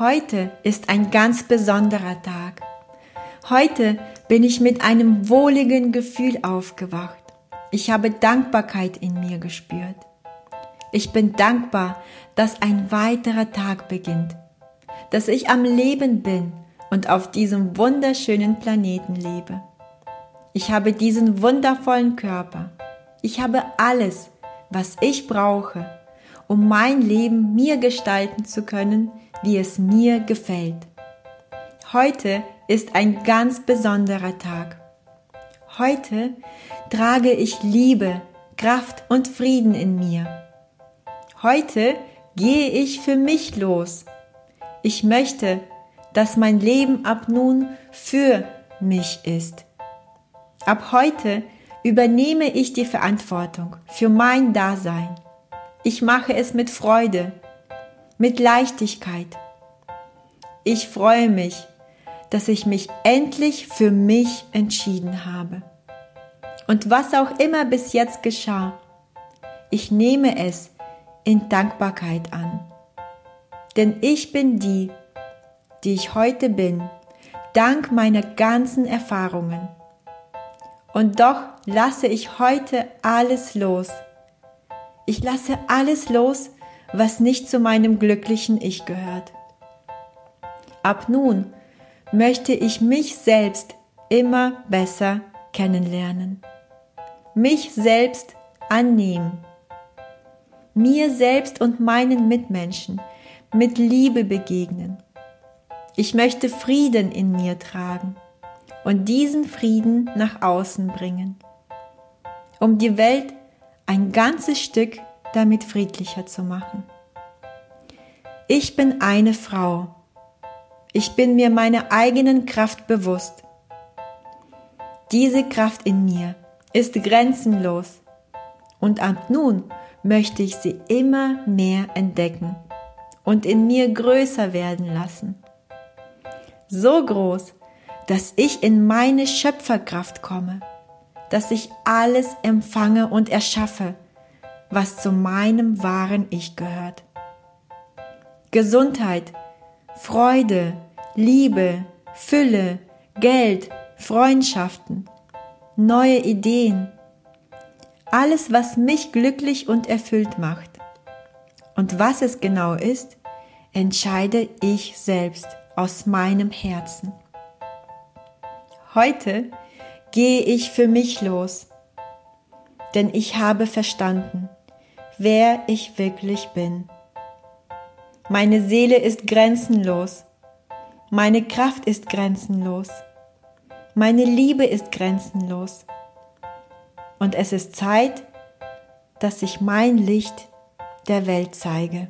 Heute ist ein ganz besonderer Tag. Heute bin ich mit einem wohligen Gefühl aufgewacht. Ich habe Dankbarkeit in mir gespürt. Ich bin dankbar, dass ein weiterer Tag beginnt, dass ich am Leben bin und auf diesem wunderschönen Planeten lebe. Ich habe diesen wundervollen Körper. Ich habe alles, was ich brauche, um mein Leben mir gestalten zu können, wie es mir gefällt. Heute ist ein ganz besonderer Tag. Heute trage ich Liebe, Kraft und Frieden in mir. Heute gehe ich für mich los. Ich möchte, dass mein Leben ab nun für mich ist. Ab heute übernehme ich die Verantwortung für mein Dasein. Ich mache es mit Freude, mit Leichtigkeit. Ich freue mich, dass ich mich endlich für mich entschieden habe. Und was auch immer bis jetzt geschah, ich nehme es in Dankbarkeit an. Denn ich bin die, die ich heute bin, dank meiner ganzen Erfahrungen. Und doch lasse ich heute alles los. Ich lasse alles los, was nicht zu meinem glücklichen Ich gehört. Ab nun möchte ich mich selbst immer besser kennenlernen, mich selbst annehmen mir selbst und meinen Mitmenschen mit Liebe begegnen. Ich möchte Frieden in mir tragen und diesen Frieden nach außen bringen, um die Welt ein ganzes Stück damit friedlicher zu machen. Ich bin eine Frau. Ich bin mir meiner eigenen Kraft bewusst. Diese Kraft in mir ist grenzenlos und ab nun möchte ich sie immer mehr entdecken und in mir größer werden lassen. So groß, dass ich in meine Schöpferkraft komme, dass ich alles empfange und erschaffe, was zu meinem wahren Ich gehört. Gesundheit, Freude, Liebe, Fülle, Geld, Freundschaften, neue Ideen, alles, was mich glücklich und erfüllt macht. Und was es genau ist, entscheide ich selbst aus meinem Herzen. Heute gehe ich für mich los, denn ich habe verstanden, wer ich wirklich bin. Meine Seele ist grenzenlos, meine Kraft ist grenzenlos, meine Liebe ist grenzenlos und es ist Zeit, dass ich mein Licht der Welt zeige.